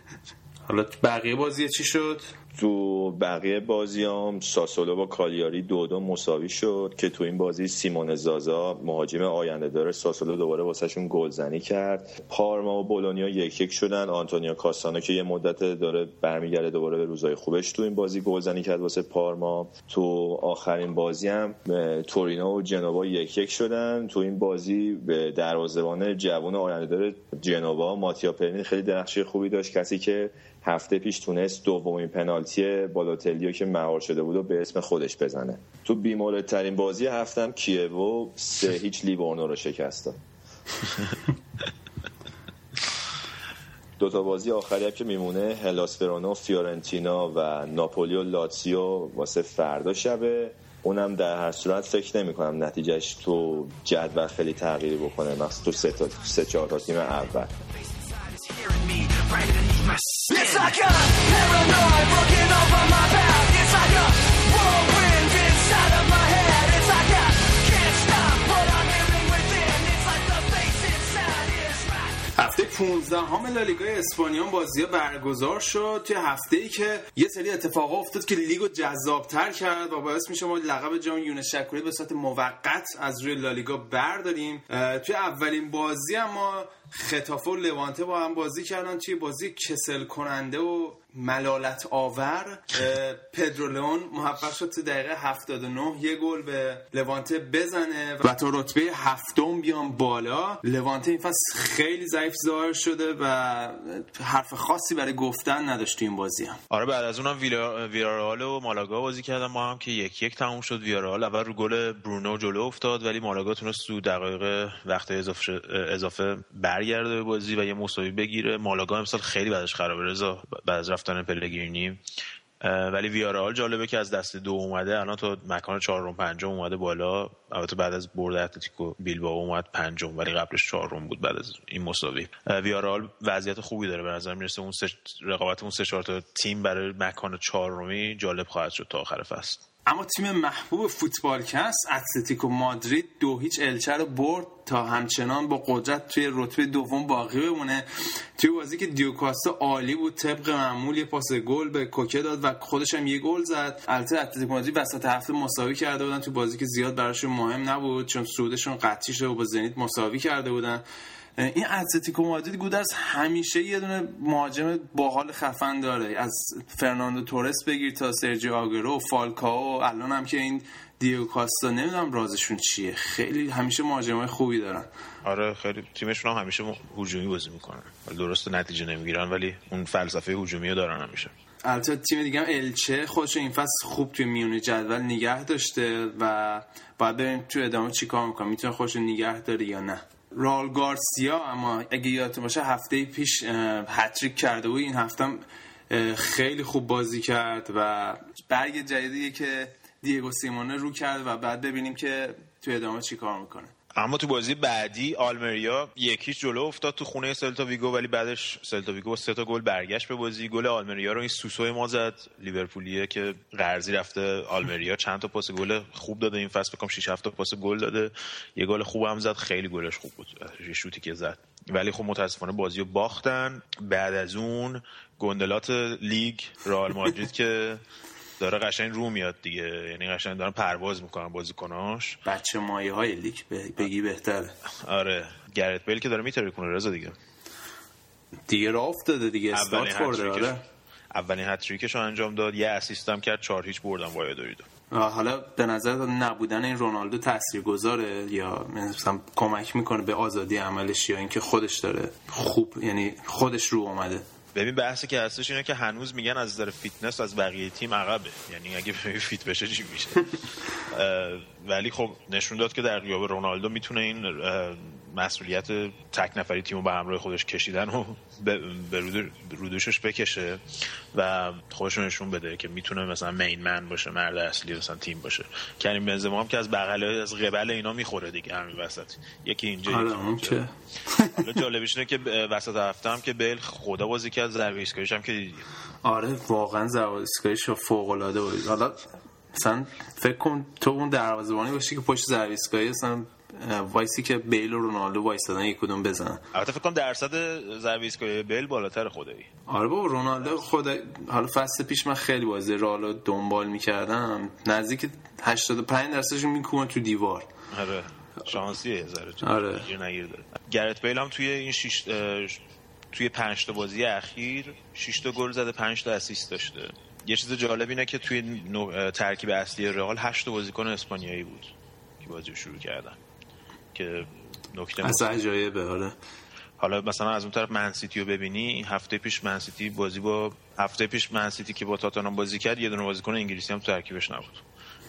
حالا بقیه بازی چی شد؟ تو بقیه بازیام ساسولو با کالیاری دو دو مساوی شد که تو این بازی سیمون زازا مهاجم آینده داره. ساسولو دوباره واسهشون گلزنی کرد. پارما و بولونیا یک یک شدن. آنتونیا کاستانو که یه مدت داره برمیگرده دوباره به روزای خوبش تو این بازی گلزنی کرد واسه پارما. تو آخرین بازی هم تورینو و جنوا یک یک شدن. تو این بازی به دروازه‌بان جوان آینده داره جنوا. ماتیا پرنی خیلی درخشی خوبی داشت. کسی که هفته پیش تونست دومین پنالتی بالوتلیو که مهار شده بود و به اسم خودش بزنه. تو بیموردترین بازی هفتم کیوو سه هیچ لیورنو رو شکست داد دو تا بازی آخری هم که میمونه هلاس فرانو فیورنتینا و ناپولیو لاتسیو واسه فردا شبه. اونم در هر صورت فکر نمی کنم نتیجهش تو جدول خیلی تغییری بکنه. مخصوص تو سه, تا سه چهار تا تیم اول. هفته 15 هم لالیگا اسپانیا بازی برگزار شد. توی هفته ای که یه سری اتفاقا افتاد که لیگو جذابتر کرد و باعث میشه ما لقب جام یونس شکوری به صورت موقت از روی لالیگا برداریم. توی اولین بازی هم ما خطافه و لوانته با هم بازی کردن توی بازی کسل کننده و ملالت آور پدرو لئون موفق شد تو دقیقه 79 یه گل به لوانته بزنه و تا رتبه هفتم بیان بالا. لوانته این فصل خیلی ضعیف ظاهر شده و حرف خاصی برای گفتن نداشت این بازی هم. آره بعد از اونم ویارال و مالاگا بازی کردن ما هم که یک یک تموم شد. ویارال اول رو گل برونو جلو افتاد ولی مالاگا تونست تو دقایق وقت اضافه اضافه برگرده به بازی و یه مساوی بگیره. مالاگا امسال خیلی بعدش خرابه رضا بعد از رفتن پلگرینی. ولی ویارال جالبه که از دست دو اومده الان تو مکان چهارم پنجم اومده بالا. البته بعد از برد اتلتیکو بیلبائو اومد پنجم ولی قبلش چهارم بود بعد از این مساوی. ویارال وضعیت خوبی داره به نظر می‌رسه. اون سه رقابت اون سه چهار تا تیم برای مکان چهارمی جالب خواهد شد تا آخر فصل. اما تیم محبوب فوتبالکست اتلتیکو مادرید دو هیچ الچه رو برد تا همچنان با قدرت توی رتبه دوم باقی بمونه. توی بازی که دیوکاستا عالی بود طبق معمول یه پاس گل به کوکه داد و خودش هم یه گل زد. البته اتلتیکو مادرید وسط هفته مساوی کرده بودن. تو بازی که زیاد براشون مهم نبود چون سودشون قطعی شده و با زنیت مساوی کرده بودن. این اتلتیکو مادرید گودرز همیشه یه دونه مهاجم باحال خفن داره. از فرناندو تورس بگیر تا سرجی آگرو و فالکاو الان هم که این دیو کاستا نمی‌دونم رازشون چیه. خیلی همیشه مهاجمای خوبی دارن. آره خیلی تیمشون هم همیشه هجومی بازی می‌کنن. درست نتیجه نمی‌گیرن ولی اون فلسفه هجومی رو دارن همیشه. البته تیم دیگه هم الچه خودش این فصل خوب توی میون جدول نگه داشته و باید بریم توی ادامه چیکار می‌کنه. می‌تونه خودش نگه داره یا نه. رال گارسیا اما اگه یادتون باشه هفته پیش هتریک کرده بود. این هفته خیلی خوب بازی کرد و برگ جدیدیه که دیگو سیمونه رو کرد و بعد ببینیم که توی ادامه چی کار می‌کنه. اما تو بازی بعدی آلمریا یکی جلو افتاد تو خونه سلتا ویگو ولی بعدش سلتا ویگو سه تا گل برگشت به بازی. گل آلمریا رو این سوسوی ما زد. لیورپولیه که قرضی رفته آلمریا. چند تا پاس گل خوب داده این فصل. بکنم 6 7 تا پاس گل داده. یه گل خوب هم زد. خیلی گلش خوب بود. یه شوتی که زد. ولی خب متاسفانه بازی رو باختن. بعد از اون گندلات لیگ رئال مادرید که داره قشنگ رو میاد دیگه. یعنی قشنگ دارن پرواز می‌کنن بازیکناش. بچه مایه های لیگ بگی بهتره. آره. گرت بیل که داره میتره کنه رضا دیگه. دیگه راه افتاده دیگه. استارت خورده آره. اولین هتریکش رو انجام داد. یه اسیست هم کرد چهار هیچ بردن وایادولید حالا به نظر نبودن این رونالدو تاثیرگذاره یا مثلا کمک می‌کنه به آزادی عملش یا اینکه خودش داره خوب یعنی خودش رو اومده؟ ببین بحثی که هستش اینه که هنوز میگن از نظر فیتنس از بقیه تیم عقبه. یعنی اگه fit بشه چی میشه. ولی خب نشون داد که در غیاب رونالدو می‌تونه این مسئولیت تک نفری تیمو به همراه خودش کشیدن و به رودوشش بکشه و خودش نشون بده که می‌تونه مثلا مین من باشه مرد اصلی مثلا تیم باشه. کریم بنزما هم که از بغل از قبل اینا می‌خوره دیگه همین وسط. یکی اینجا حالا حالا جالبش اینه که وسط هفته هم که بیل خدا بازی کرد ضربه ایستگاهیش هم که دیدی آره واقعا ضربه ایستگاهیش فوق العاده بود. حالا مثلا فکر کن تو اون دروازه‌بانی باشی که پشت ضربه ایستگاهی مثلا وایسی که بیل و رونالدو وایسادن یک کدوم بزنن. البته فکر کنم درصد ضربه ایستگاهی بیل بالاتر خدایی. آره بابا رونالدو خود حالا فصل پیش من خیلی بازی رالو دنبال می‌کردم. نزدیک 85 درصدش میکوبن تو دیوار. آره شانسیه ذره آره. گرت بیل هم توی این شش توی 5 تا بازی اخیر 6 تا گل زده 5 تا اسیست داشته. یه چیز جالب اینه که توی ترکیب اصلی رئال 8 تا بازیکن اسپانیایی بود که بازی شروع کردن. که نکته از عجایبه آره حالا مثلا از اون طرف منسیتی رو ببینی هفته پیش منسیتی بازی با هفته پیش منسیتی که با تاتانام بازی کرد یه دونه بازیکن انگلیسی هم تو ترکیبش نبود.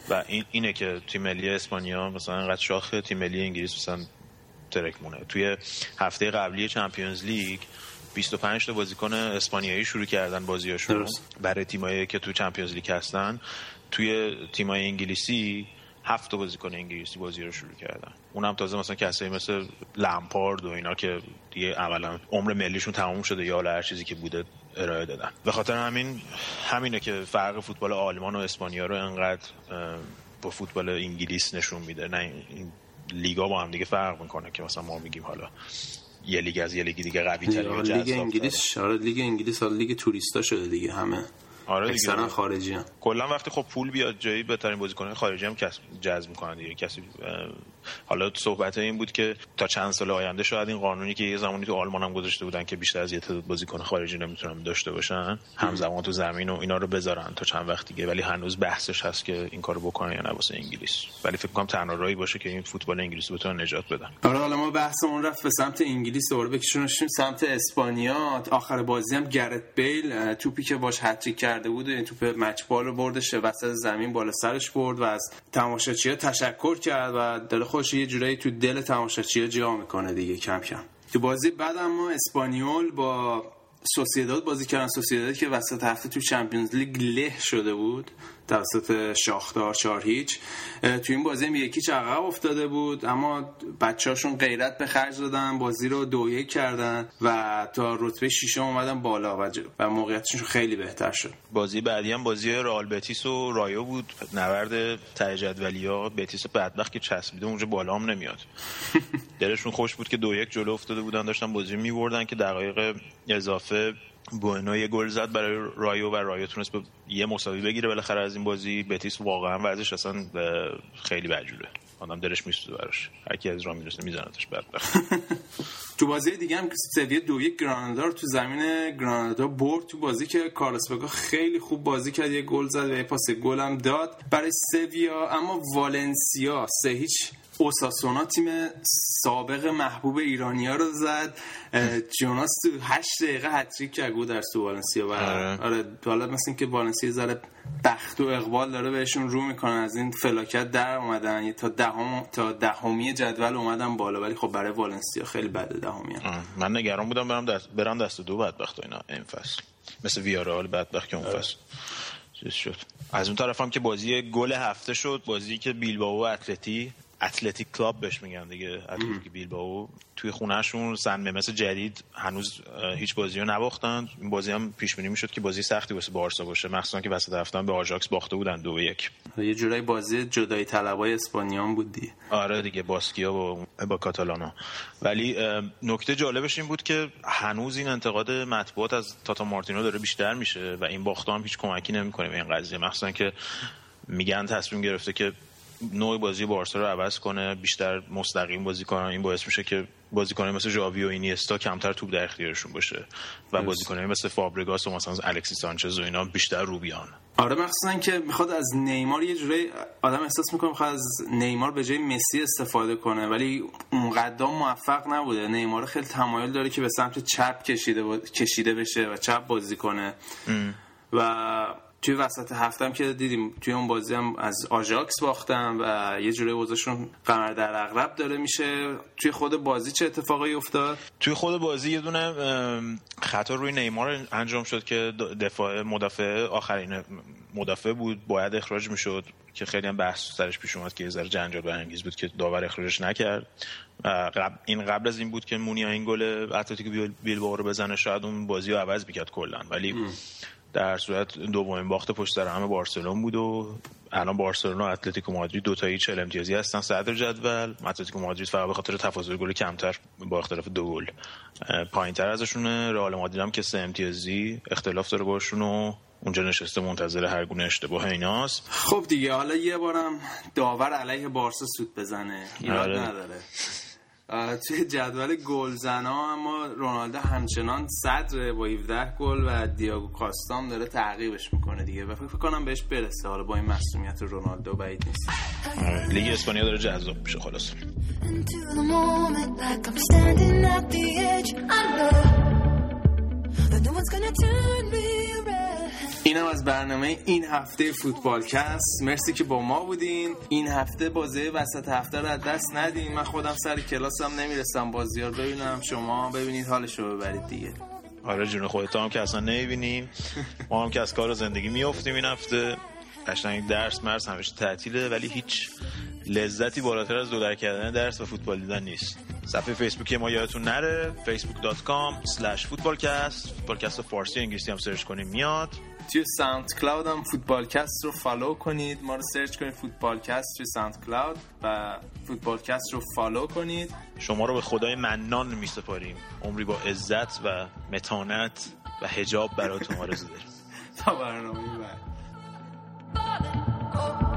و این اینه که تیم ملی اسپانیا مثلا انقدر شاخه تیم ملی انگلیس مثلا ترک مونه. توی هفته قبلی چمپیونز لیگ 25 تا بازیکن اسپانیایی شروع کردن بازیاشون برای تیمایی که تو چمپیونز لیگ هستن. توی تیمای انگلیسی هفت بازیکن انگلیسی بازی رو شروع کردن. اونم تازه مثلا کسایی مثل لمپارد و اینا که دیگه اولا عمر ملیشون تموم شده یا هر چیزی که بوده ارائه دادن. به خاطر همین همینه که فرق فوتبال آلمان و اسپانیا رو انقدر با فوتبال انگلیس نشون میده. نه این لیگا با هم دیگه فرق می‌کنه که مثلا ما میگیم حالا یه لیگ از یه لیگ دیگه قوی تره لیگ انگلیس آره لیگ انگلیس حالا لیگ توریستا شده دیگه همه. آره اکثرا خارجی هم کلا وقتی خب پول بیاد جایی بهترین بازیکن خارجی هم جذب می‌کنن دیگه. کسی حالا صحبت این بود که تا چند سال آینده شاید این قانونی که یه زمانی تو آلمان هم گذاشته بودن که بیشتر از یه تعداد بازیکن خارجی نمی‌تونن داشته باشن همزمان تو زمین و اینا رو بذارن تا چند وقت دیگه. ولی هنوز بحثش هست که این کارو بکنن یا نه واسه انگلیس. ولی فکر کنم تنها راهی باشه که این فوتبال انگلیس بتونه نجات بدن آره حالا ما بحثمون رفت به سمت انگلیس دوباره بکشونشیم سمت اسپانیا. آخر بازی هم گرت بیل توپی که باش هتریک کرده بود این توپ مچ بال رو بردش وسط زمین بالا سرش برد و از تماشاچی‌ها تشکر کرد و خودش یه جورایی تو دل تماشاچی‌ها جا می‌کنه دیگه کم کم. تو بازی بعد اما اسپانیول با سوسیداد بازی کردن. سوسیداد که وسط هفته تو چمپیونز لیگ له شده بود. توسط شاختار چهار هیچ تو این بازی هم یکی عقب افتاده بود اما بچه‌هاشون غیرت به خرج دادن بازی رو دو یک کردن و تا رتبه ششم اومدن بالا و, و موقعیتشون خیلی بهتر شد. بازی بعدی هم بازی رئال بتیس و رایو بود نبرد ته جدولیا بتیس بدبخت که چسبیده اونجا بالا هم نمیاد. دلشون خوش بود که دو یک جلو افتاده بودن داشتن بازی می‌بردن که دقایق اضافه بوئنو یه گل زد برای رایو و رایو تونست به یه مساوی بگیره. بالاخره از این بازی بتیس واقعا وضعش اصلا خیلی بجوله آدم دلش میسوزه براش. هر کی از راه می‌رسه میزنتش بدبخت تو بازی دیگه هم که سویا دو یک گرانادا تو زمین گرانادا برد تو بازی که کارلوس بگا خیلی خوب بازی کرد. یه گل زد و یه پاس گل هم داد برای سویا. اما والنسیا سه هیچ اوساسونا تیم سابق محبوب ایرانیا رو زد. جوناس تو 8 دقیقه هتریک کرد در تو والنسیا و آره, آره، حالا مثل که والنسیا ذره بخت و اقبال داره بهشون رو می‌کنن از این فلاکت در اومدن. تا دهم تا دهمی جدول اومدن بالا ولی خب برای والنسیا خیلی بده دهمی من نگران بودم برم دست برم دست دو بدبخت اینا این فصل. مثل ویارال بدبخت که اون آره. فصل. شد. از اون طرف هم که بازی گل هفته شد بازی که بیلبائو و اتلتی اتلتیک کلاب بهش میگن دیگه اتلتیک بیلبائو توی خونهشون سن مامس جدید هنوز هیچ بازی رو نباختن. این بازی هم پیش بینی می‌شد که بازی سختی واسه بارسا باشه مخصوصا که وسط هفته به آژاکس باخته بودن دو یک. یه جورایی بازی جدایی طلبای اسپانیا بود دی آره دیگه باسکیا با با کاتالانا ولی نکته جالبش این بود که هنوز این انتقاد مطبوعات از تاتا مارتینو داره بیشتر میشه و این باخت هم هیچ کمکی نمی‌کنه به این قضیه. مخصوصا که میگن تصمیم گرفته که نوع بازی بارسا رو عوض کنه بیشتر مستقیم بازی کنه. این باعث میشه که بازیکنای مثل ژاوی و اینیستا کمتر توپ در اختیارشون باشه و بازیکنای مثل فابرگاس و مثلا الکسی سانچز و اینا بیشتر رو بیان. آره مخصوصا که می‌خواد از نیمار یه جوری آدم احساس می‌کنه می‌خواد از نیمار به جای مسی استفاده کنه. ولی اونقدر موفق نبوده. نیمار خیلی تمایل داره که به سمت چپ کشیده, کشیده بشه و چپ بازی کنه. و توی وسط هفتم که دیدیم توی اون بازی هم از آژاکس باختم و یه جوری وضعشون قمر در اغرب داره میشه. توی خود بازی چه اتفاقی افتاد؟ توی خود بازی یه دونه خطا روی نیمار انجام شد که دفاع مدافع آخرین مدافع بود باید اخراج می‌شد که خیلی هم بحث سرش پیش اومد که یه ذره جنجال برانگیز بود که داور اخراجش نکرد. این قبل از این بود که مونیا این گل اتلتیکو بیلبائو رو بزنه شاید اون بازی رو عوض می‌کرد کلا ولی در صورت دومین باخت پشت سر همه بارسلون بود و الان بارسلون و اتلتیکو مادرید دو تایی چهل امتیازی هستن. صدر جدول اتلتیکو مادرید فقط به خاطر تفاضل گل کمتر با اختلاف دو گل. پایینتر ازشون رئال مادرید هم که سه امتیازی اختلاف داره باشون و اونجا نشسته منتظر هر گونه اشتباه ایناست. خب دیگه حالا یه بارم داور علیه بارسا سود بزنه. ایراد آره. نداره. توی جدول گلزنا اما رونالدو همچنان صدر با 17 گل و دیاگو کاستام داره تعقیبش می‌کنه دیگه. و فکر کنم بهش برسه. حالا با این مسئولیت رونالدو بعید نیست. آره، لیگ اسپانیا داره جذاب میشه خلاص. اینم از برنامه این هفته فوتبالکست مرسی که با ما بودین. این هفته بازی وسط هفته رو از دست ندین. من خودم سر کلاسم نمی‌رسم. بازی رو ببینم. شما ببینید. حالش رو ببرید دیگه. آره جون خودت هم که اصلا نمی‌بینیم. ما هم که از کار زندگی میافتیم این هفته. قشنگ درس مرس همیشه تعطیله ولی هیچ لذتی بالاتر از دو در کردن درس و فوتبال دیدن نیست. صفحه فیسبوکی ما یادتون نره facebook.com slash footballcast. فوتبالکست فارسی انگلیسی هم search کنیم میاد. توی ساوند کلاود هم فوتبالکست رو follow کنید. ما رو search کنید فوتبالکست توی ساوند کلاود و فوتبالکست رو follow کنید. شما رو به خدای منان می سپاریم عمری با عزت و متانت و هجاب براتون آرزو داریم. تا برنامه بعد. Falling. Oh.